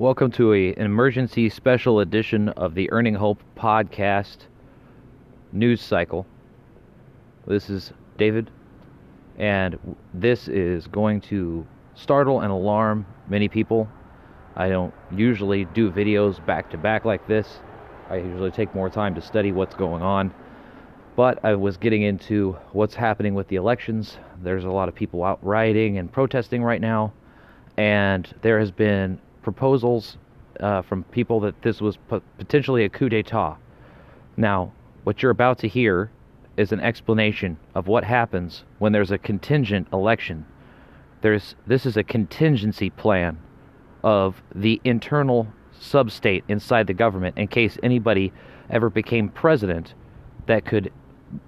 Welcome to a, an emergency special edition of the Earning Hope podcast news cycle. This is David, and this is going to startle and alarm many people. I don't usually do videos back to back like this. I usually take more time to study what's going on. But I was getting into what's happening with the elections. There's a lot of people out rioting and protesting right now, and there has been proposals uh, from people that this was potentially a coup d'etat. Now, what you're about to hear is an explanation of what happens when there's a contingent election. There's this is a contingency plan of the internal substate inside the government in case anybody ever became president that could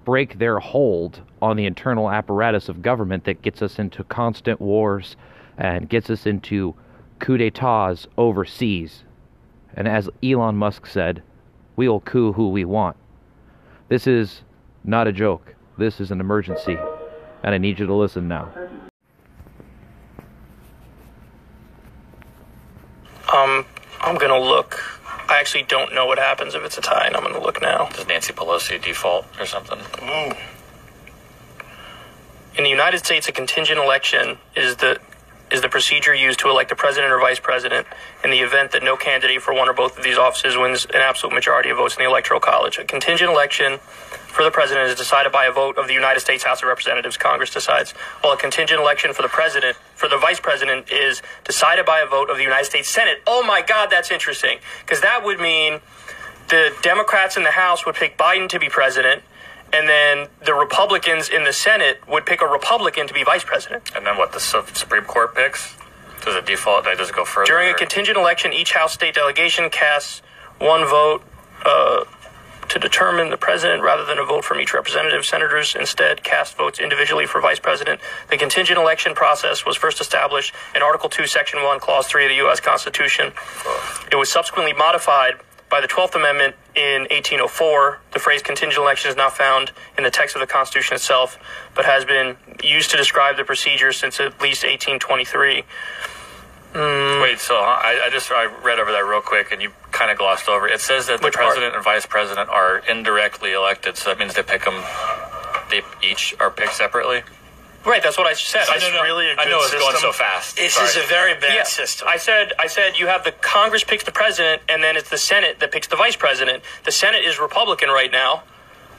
break their hold on the internal apparatus of government that gets us into constant wars and gets us into coup d'etats overseas. And as Elon Musk said, we will coup who we want. This is not a joke. This is an emergency. And I need you to listen now. Um, I'm gonna look. I actually don't know what happens if it's a tie, and I'm gonna look now. Does Nancy Pelosi default or something? Ooh. In the United States, a contingent election is the is the procedure used to elect a president or vice president in the event that no candidate for one or both of these offices wins an absolute majority of votes in the Electoral College. A contingent election for the president is decided by a vote of the United States House of Representatives. Congress decides. While a contingent election for the president, for the vice president, is decided by a vote of the United States Senate. Oh my God, that's interesting. Because that would mean the Democrats in the House would pick Biden to be president and then the Republicans in the Senate would pick a Republican to be vice president. And then what the Supreme Court picks? Does it default? Does it go further? During a contingent election, each House state delegation casts one vote uh, to determine the president rather than a vote from each representative. Senators instead cast votes individually for vice president. The contingent election process was first established in Article 2, Section 1, Clause 3 of the U.S. Constitution. It was subsequently modified by the 12th Amendment in 1804, the phrase contingent election is not found in the text of the Constitution itself, but has been used to describe the procedure since at least 1823. Mm. Wait, so I, I, just I read over that real quick, and you kind of glossed over. It says that the Which president part? and vice president are indirectly elected, so that means they pick them. They each are picked separately. Right, that's what I said. I know, really I know it's system. going so fast. This Sorry. is a very bad yeah, system. I said, I said you have the Congress picks the president, and then it's the Senate that picks the vice president. The Senate is Republican right now,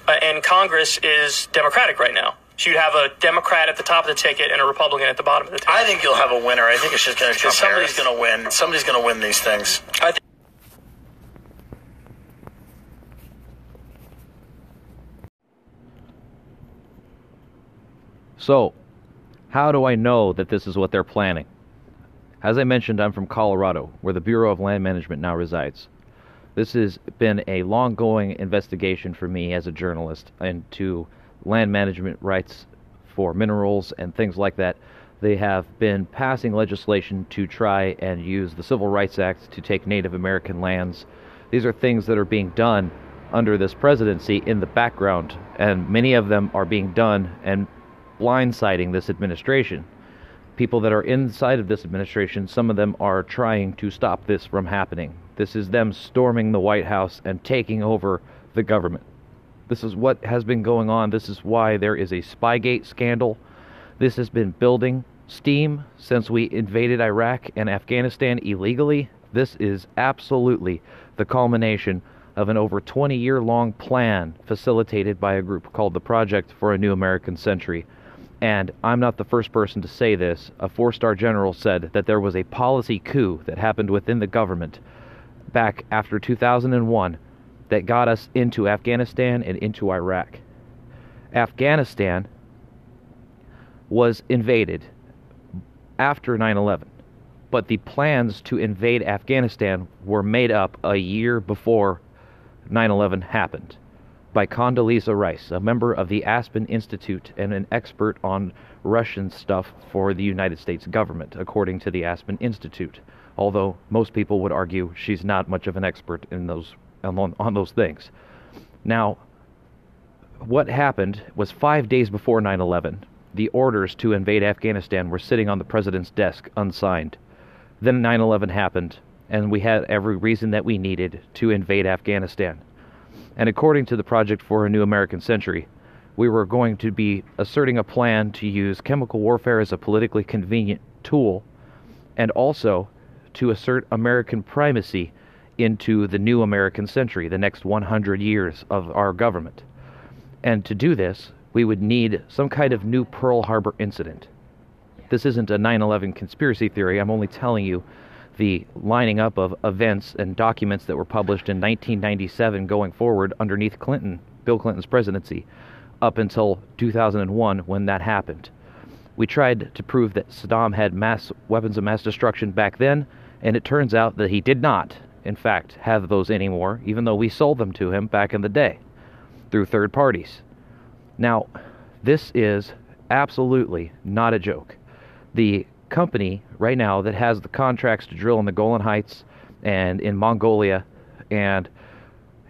uh, and Congress is Democratic right now. So you'd have a Democrat at the top of the ticket and a Republican at the bottom of the ticket. I think you'll have a winner. I think it's just going to be somebody's going to win. Somebody's going to win these things. I think. So, how do I know that this is what they're planning? As I mentioned, I'm from Colorado, where the Bureau of Land Management now resides. This has been a long going investigation for me as a journalist into land management rights for minerals and things like that. They have been passing legislation to try and use the Civil Rights Act to take Native American lands. These are things that are being done under this presidency in the background, and many of them are being done and blindsiding this administration. People that are inside of this administration, some of them are trying to stop this from happening. This is them storming the White House and taking over the government. This is what has been going on. This is why there is a Spygate scandal. This has been building steam since we invaded Iraq and Afghanistan illegally. This is absolutely the culmination of an over 20 year long plan facilitated by a group called the Project for a New American Century. And I'm not the first person to say this. A four star general said that there was a policy coup that happened within the government back after 2001 that got us into Afghanistan and into Iraq. Afghanistan was invaded after 9 11, but the plans to invade Afghanistan were made up a year before 9 11 happened by Condoleezza Rice, a member of the Aspen Institute and an expert on Russian stuff for the United States government, according to the Aspen Institute. Although most people would argue she's not much of an expert in those on, on those things. Now, what happened was five days before 9 11, the orders to invade Afghanistan were sitting on the president's desk unsigned. Then 9 11 happened, and we had every reason that we needed to invade Afghanistan. And according to the Project for a New American Century, we were going to be asserting a plan to use chemical warfare as a politically convenient tool and also to assert American primacy into the new American century, the next 100 years of our government. And to do this, we would need some kind of new Pearl Harbor incident. This isn't a 9 11 conspiracy theory, I'm only telling you the lining up of events and documents that were published in 1997 going forward underneath Clinton, Bill Clinton's presidency, up until 2001 when that happened. We tried to prove that Saddam had mass weapons of mass destruction back then, and it turns out that he did not, in fact, have those anymore, even though we sold them to him back in the day through third parties. Now, this is absolutely not a joke. The company right now that has the contracts to drill in the Golan Heights and in Mongolia and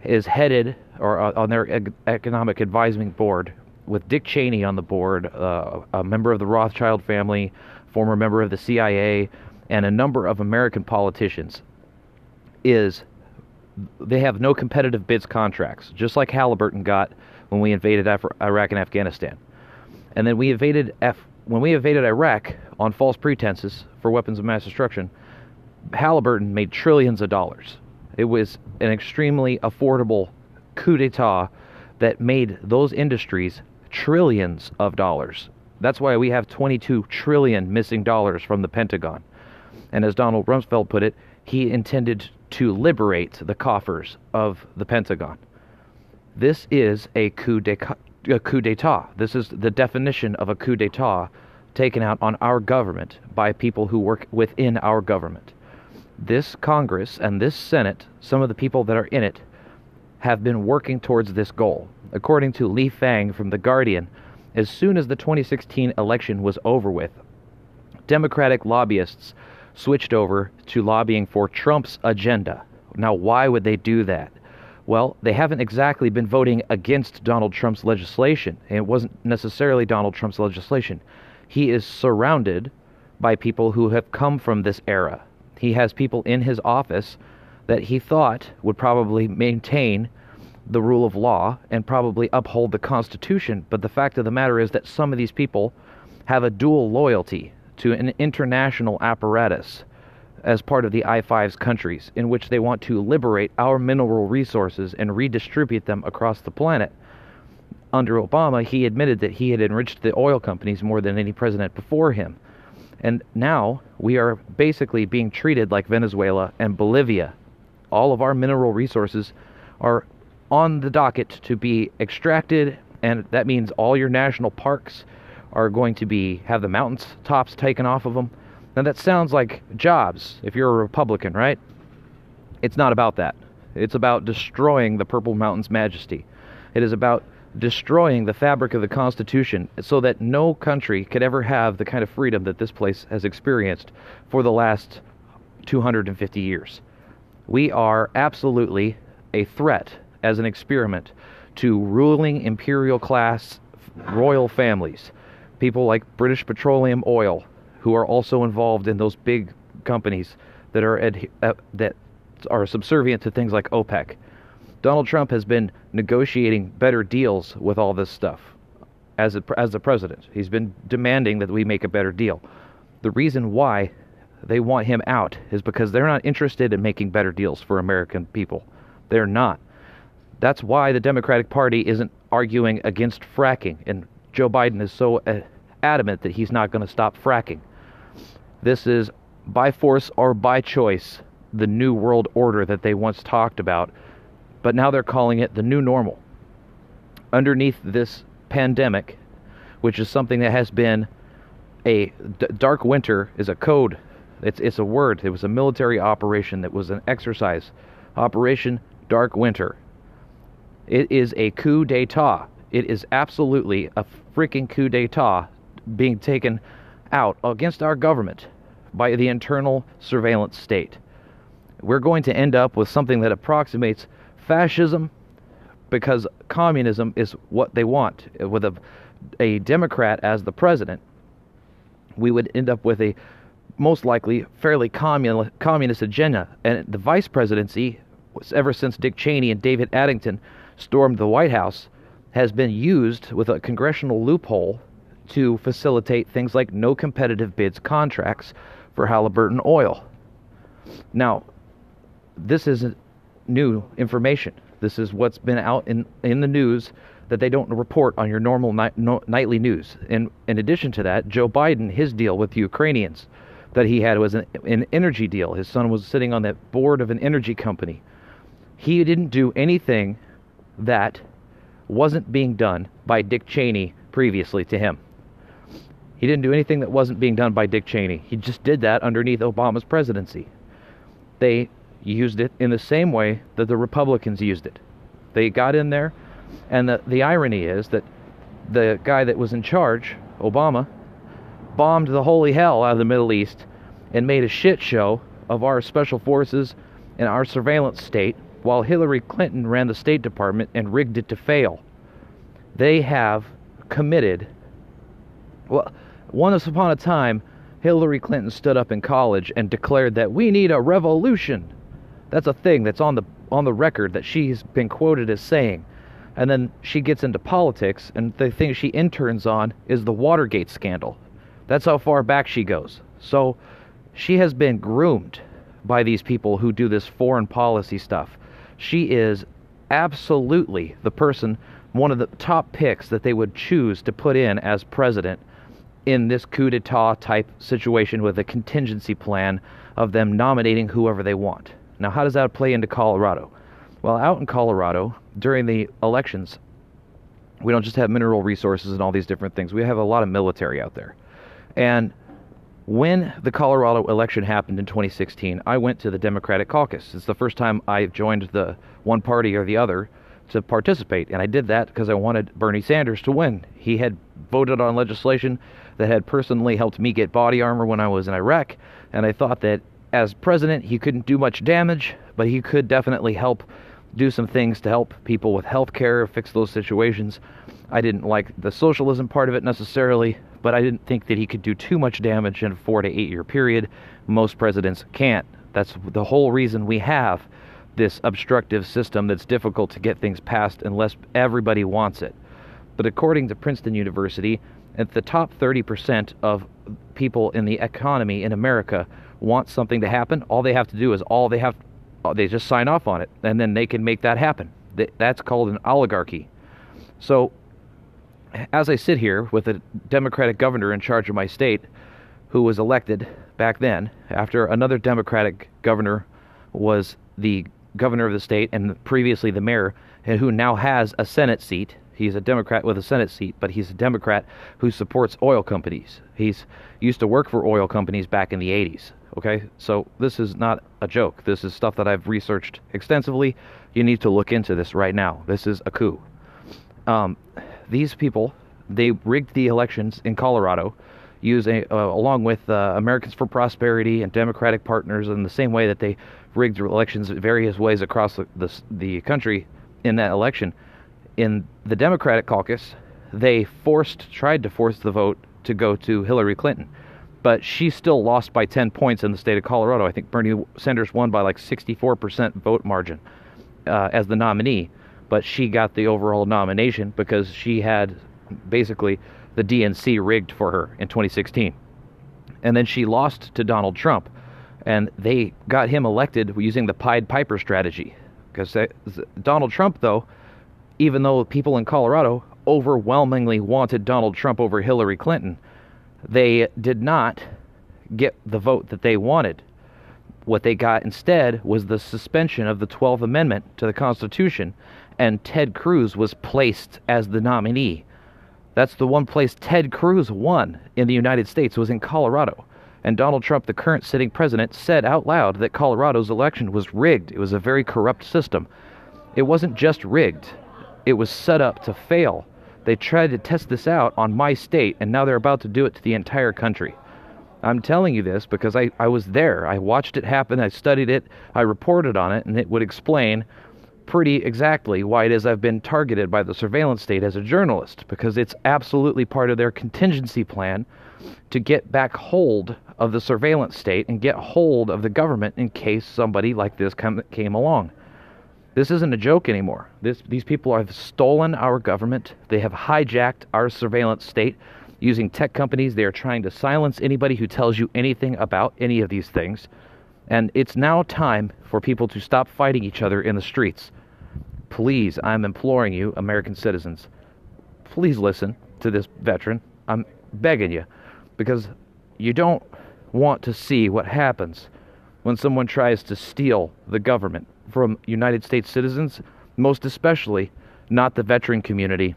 is headed or uh, on their economic advising board with Dick Cheney on the board, uh, a member of the Rothschild family, former member of the CIA, and a number of American politicians, is they have no competitive bids contracts, just like Halliburton got when we invaded Af- Iraq and Afghanistan. And then we invaded Af- when we invaded Iraq on false pretenses for weapons of mass destruction. Halliburton made trillions of dollars. It was an extremely affordable coup d'etat that made those industries trillions of dollars. That's why we have 22 trillion missing dollars from the Pentagon. And as Donald Rumsfeld put it, he intended to liberate the coffers of the Pentagon. This is a coup d'etat. A coup d'etat. This is the definition of a coup d'etat taken out on our government by people who work within our government. This Congress and this Senate, some of the people that are in it, have been working towards this goal. According to Lee Fang from The Guardian, as soon as the 2016 election was over with, Democratic lobbyists switched over to lobbying for Trump's agenda. Now, why would they do that? Well, they haven't exactly been voting against Donald Trump's legislation. It wasn't necessarily Donald Trump's legislation. He is surrounded by people who have come from this era. He has people in his office that he thought would probably maintain the rule of law and probably uphold the Constitution. But the fact of the matter is that some of these people have a dual loyalty to an international apparatus as part of the I 5's countries, in which they want to liberate our mineral resources and redistribute them across the planet. Under Obama, he admitted that he had enriched the oil companies more than any president before him. And now we are basically being treated like Venezuela and Bolivia all of our mineral resources are on the docket to be extracted, and that means all your national parks are going to be have the mountains tops taken off of them. Now that sounds like jobs if you're a Republican, right? It's not about that. It's about destroying the Purple Mountain's majesty. It is about destroying the fabric of the Constitution so that no country could ever have the kind of freedom that this place has experienced for the last 250 years. We are absolutely a threat as an experiment to ruling imperial class royal families, people like British Petroleum Oil, who are also involved in those big companies that are uh, that are subservient to things like OPEC. Donald Trump has been negotiating better deals with all this stuff as a, as the president. He's been demanding that we make a better deal. The reason why they want him out is because they're not interested in making better deals for American people. They're not. That's why the Democratic Party isn't arguing against fracking, and Joe Biden is so uh, adamant that he's not going to stop fracking. This is by force or by choice the new world order that they once talked about, but now they're calling it the new normal. Underneath this pandemic, which is something that has been a d- dark winter, is a code it's it's a word. It was a military operation that was an exercise. Operation Dark Winter. It is a coup d'etat. It is absolutely a freaking coup d'etat being taken out against our government by the internal surveillance state. We're going to end up with something that approximates fascism because communism is what they want. With a, a Democrat as the president, we would end up with a most likely fairly communist agenda. And the vice presidency, ever since Dick Cheney and David Addington stormed the White House, has been used with a congressional loophole to facilitate things like no competitive bids contracts for Halliburton oil. Now, this isn't new information. This is what's been out in, in the news that they don't report on your normal no, nightly news. And in addition to that, Joe Biden, his deal with the Ukrainians that he had was an, an energy deal. His son was sitting on the board of an energy company. He didn't do anything that wasn't being done by Dick Cheney previously to him. He didn't do anything that wasn't being done by Dick Cheney. He just did that underneath Obama's presidency. They used it in the same way that the Republicans used it. They got in there, and the, the irony is that the guy that was in charge, Obama, bombed the holy hell out of the Middle East and made a shit show of our special forces and our surveillance state while Hillary Clinton ran the State Department and rigged it to fail. They have committed. Well, once upon a time, Hillary Clinton stood up in college and declared that we need a revolution. That's a thing that's on the on the record that she's been quoted as saying. And then she gets into politics, and the thing she interns on is the Watergate scandal. That's how far back she goes. So she has been groomed by these people who do this foreign policy stuff. She is absolutely the person, one of the top picks that they would choose to put in as president in this coup d'etat type situation with a contingency plan of them nominating whoever they want. Now, how does that play into Colorado? Well, out in Colorado, during the elections, we don't just have mineral resources and all these different things. We have a lot of military out there. And when the Colorado election happened in 2016, I went to the Democratic caucus. It's the first time I joined the one party or the other to participate, and I did that because I wanted Bernie Sanders to win. He had voted on legislation that had personally helped me get body armor when I was in Iraq, and I thought that as president, he couldn't do much damage, but he could definitely help do some things to help people with health care, fix those situations. I didn't like the socialism part of it necessarily, but I didn't think that he could do too much damage in a four to eight year period. Most presidents can't. That's the whole reason we have this obstructive system that's difficult to get things passed unless everybody wants it. But according to Princeton University, at the top 30% of people in the economy in America want something to happen. All they have to do is all they have uh, they just sign off on it and then they can make that happen. That's called an oligarchy. So as I sit here with a Democratic governor in charge of my state who was elected back then after another Democratic governor was the governor of the state and previously the mayor, and who now has a Senate seat. He's a Democrat with a Senate seat, but he's a Democrat who supports oil companies. He's used to work for oil companies back in the 80s. Okay, so this is not a joke. This is stuff that I've researched extensively. You need to look into this right now. This is a coup. Um, these people they rigged the elections in Colorado, using uh, along with uh, Americans for Prosperity and Democratic partners in the same way that they rigged elections various ways across the, the, the country in that election. In the Democratic caucus, they forced tried to force the vote to go to Hillary Clinton, but she still lost by 10 points in the state of Colorado. I think Bernie Sanders won by like 64% vote margin uh, as the nominee but she got the overall nomination because she had basically the DNC rigged for her in 2016. And then she lost to Donald Trump, and they got him elected using the Pied Piper strategy. Because Donald Trump, though, even though people in Colorado overwhelmingly wanted Donald Trump over Hillary Clinton, they did not get the vote that they wanted. What they got instead was the suspension of the 12th Amendment to the Constitution and Ted Cruz was placed as the nominee. That's the one place Ted Cruz won in the United States was in Colorado. And Donald Trump, the current sitting president, said out loud that Colorado's election was rigged. It was a very corrupt system. It wasn't just rigged, it was set up to fail. They tried to test this out on my state, and now they're about to do it to the entire country. I'm telling you this because I, I was there. I watched it happen. I studied it. I reported on it, and it would explain pretty exactly why it is I've been targeted by the surveillance state as a journalist, because it's absolutely part of their contingency plan to get back hold of the surveillance state and get hold of the government in case somebody like this come, came along. This isn't a joke anymore. This, these people have stolen our government. They have hijacked our surveillance state using tech companies. They are trying to silence anybody who tells you anything about any of these things. And it's now time for people to stop fighting each other in the streets. Please, I'm imploring you, American citizens, please listen to this veteran. I'm begging you because you don't want to see what happens when someone tries to steal the government from United States citizens, most especially not the veteran community.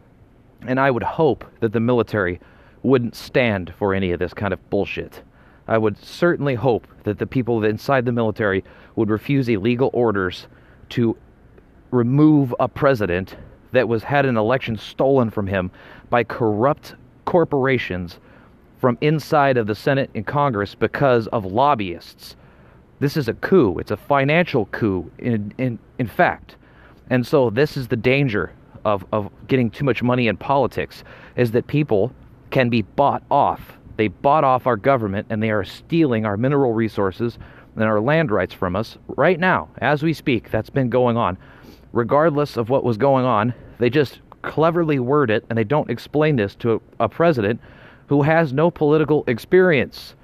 And I would hope that the military wouldn't stand for any of this kind of bullshit. I would certainly hope that the people inside the military would refuse illegal orders to remove a president that was had an election stolen from him by corrupt corporations from inside of the Senate and Congress because of lobbyists. This is a coup. It's a financial coup in in in fact. And so this is the danger of, of getting too much money in politics is that people can be bought off. They bought off our government and they are stealing our mineral resources and our land rights from us right now, as we speak. That's been going on. Regardless of what was going on, they just cleverly word it and they don't explain this to a, a president who has no political experience.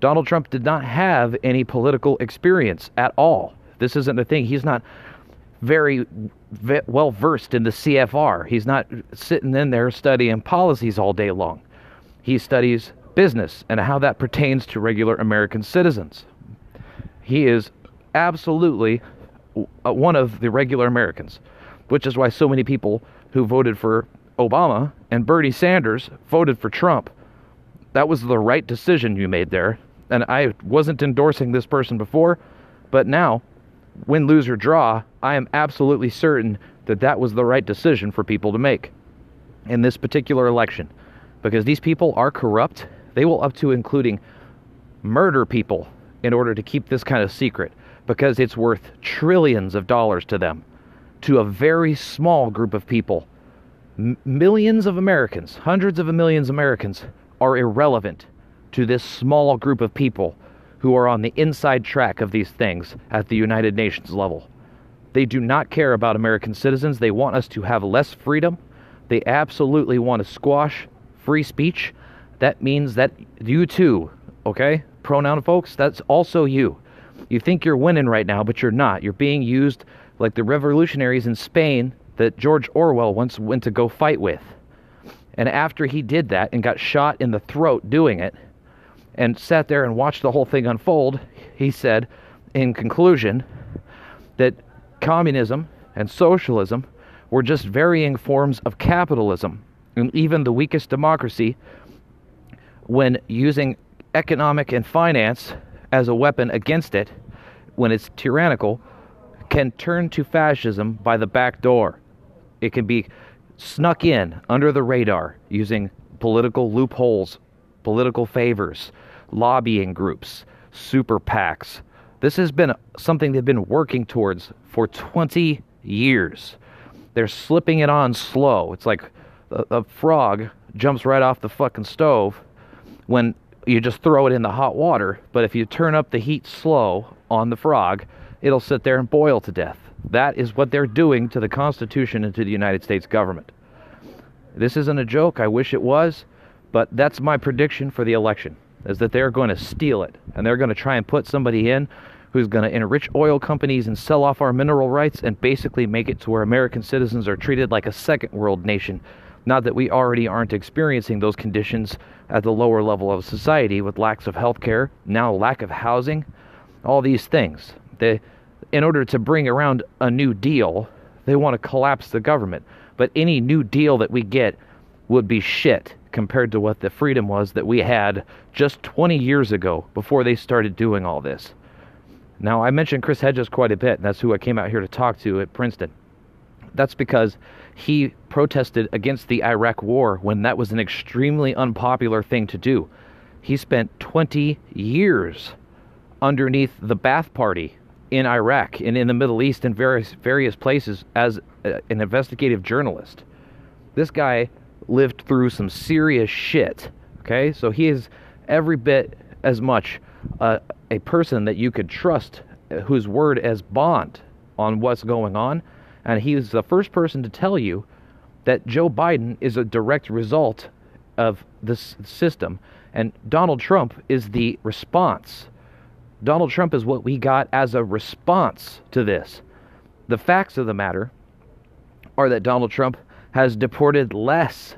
Donald Trump did not have any political experience at all. This isn't a thing. He's not very well versed in the CFR. He's not sitting in there studying policies all day long. He studies business and how that pertains to regular American citizens. He is absolutely uh, one of the regular Americans, which is why so many people who voted for Obama and Bernie Sanders voted for Trump. That was the right decision you made there. And I wasn't endorsing this person before, but now, win, lose, or draw, I am absolutely certain that that was the right decision for people to make in this particular election. Because these people are corrupt. They will up to including murder people in order to keep this kind of secret because it's worth trillions of dollars to them, to a very small group of people millions of Americans, hundreds of millions of Americans, are irrelevant to this small group of people who are on the inside track of these things at the United Nations level. They do not care about American citizens. They want us to have less freedom. They absolutely want to squash free speech. That means that you too, okay? Pronoun folks, that's also you. You think you're winning right now, but you're not. You're being used like the revolutionaries in Spain that George Orwell once went to go fight with. And after he did that and got shot in the throat doing it, and sat there and watched the whole thing unfold, he said, in conclusion, that communism and socialism were just varying forms of capitalism. And even the weakest democracy, when using economic and finance as a weapon against it, when it's tyrannical, can turn to fascism by the back door. It can be snuck in under the radar using political loopholes, political favors, lobbying groups, super PACs. This has been something they've been working towards for 20 years. They're slipping it on slow. It's like a, a frog jumps right off the fucking stove when you just throw it in the hot water, but if you turn up the heat slow on the frog, it'll sit there and boil to death. That is what they're doing to the Constitution and to the United States government. This isn't a joke. I wish it was, but that's my prediction for the election is that they're going to steal it and they're going to try and put somebody in who's going to enrich oil companies and sell off our mineral rights and basically make it to where American citizens are treated like a second world nation. Not that we already aren't experiencing those conditions at the lower level of society with lacks of health care, now lack of housing, all these things. They in order to bring around a new deal, they want to collapse the government. But any new deal that we get would be shit compared to what the freedom was that we had just 20 years ago before they started doing all this. Now, I mentioned Chris Hedges quite a bit, and that's who I came out here to talk to at Princeton. That's because he protested against the Iraq war when that was an extremely unpopular thing to do. He spent 20 years underneath the Ba'ath Party in Iraq and in the Middle East and various various places as a, an investigative journalist. This guy lived through some serious shit. Okay, so he is every bit as much uh, a person that you could trust, uh, whose word as bond on what's going on, and he was the first person to tell you that Joe Biden is a direct result of this system, and Donald Trump is the response. Donald Trump is what we got as a response to this. The facts of the matter are that Donald Trump has deported less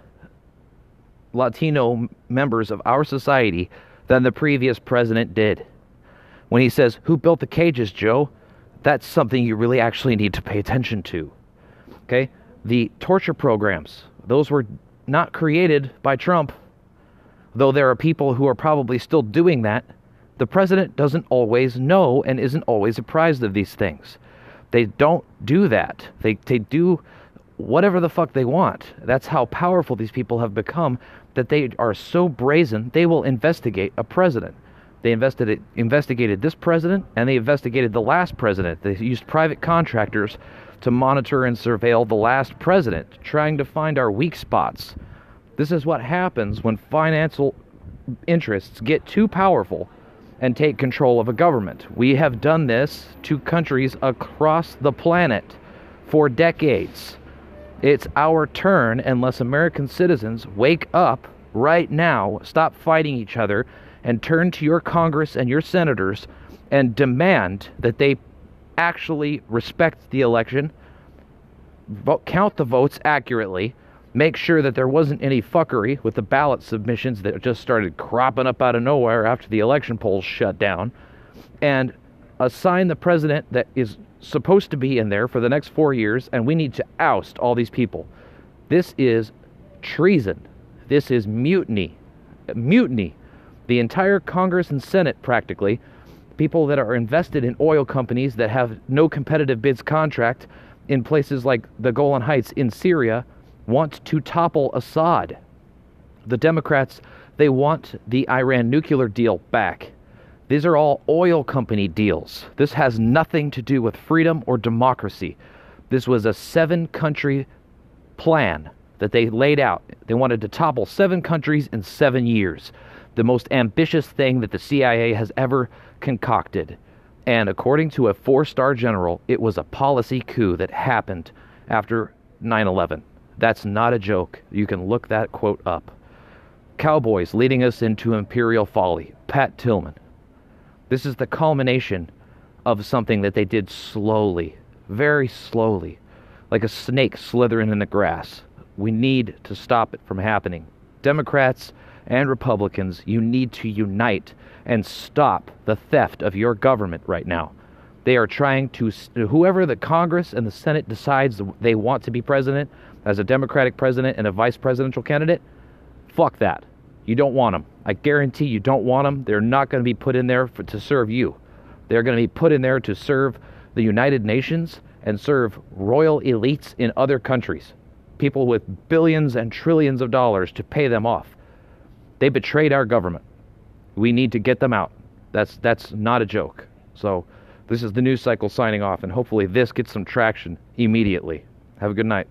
Latino members of our society than the previous president did. When he says, Who built the cages, Joe? That's something you really actually need to pay attention to. Okay? The torture programs, those were not created by Trump, though there are people who are probably still doing that. The president doesn't always know and isn't always apprised of these things. They don't do that. They, they do whatever the fuck they want. That's how powerful these people have become that they are so brazen they will investigate a president. They investigated, this president and they investigated the last president. They used private contractors to monitor and surveil the last president, trying to find our weak spots. This is what happens when financial interests get too powerful and take control of a government. We have done this to countries across the planet for decades. It's our turn unless American citizens wake up right now, stop fighting each other, and turn to your Congress and your senators and demand that they actually respect the election, vote, count the votes accurately, make sure that there wasn't any fuckery with the ballot submissions that just started cropping up out of nowhere after the election polls shut down, and assign the president that is supposed to be in there for the next four years, and we need to oust all these people. This is treason. This is mutiny. Mutiny. The entire Congress and Senate, practically, people that are invested in oil companies that have no competitive bids contract in places like the Golan Heights in Syria, want to topple Assad. The Democrats, they want the Iran nuclear deal back. These are all oil company deals. This has nothing to do with freedom or democracy. This was a seven country plan that they laid out. They wanted to topple seven countries in seven years. The most ambitious thing that the CIA has ever concocted. And according to a four star general, it was a policy coup that happened after 9 11. That's not a joke. You can look that quote up. Cowboys leading us into imperial folly. Pat Tillman. This is the culmination of something that they did slowly, very slowly, like a snake slithering in the grass. We need to stop it from happening. Democrats and Republicans, you need to unite and stop the theft of your government right now. They are trying to, whoever the Congress and the Senate decides they want to be president as a Democratic president and a vice presidential candidate, fuck that. You don't want them. I guarantee you don't want them. They're not going to be put in there for, to serve you. They're going to be put in there to serve the United Nations and serve royal elites in other countries, people with billions and trillions of dollars to pay them off. They betrayed our government. We need to get them out. That's that's not a joke. So, this is the news cycle signing off, and hopefully this gets some traction immediately. Have a good night.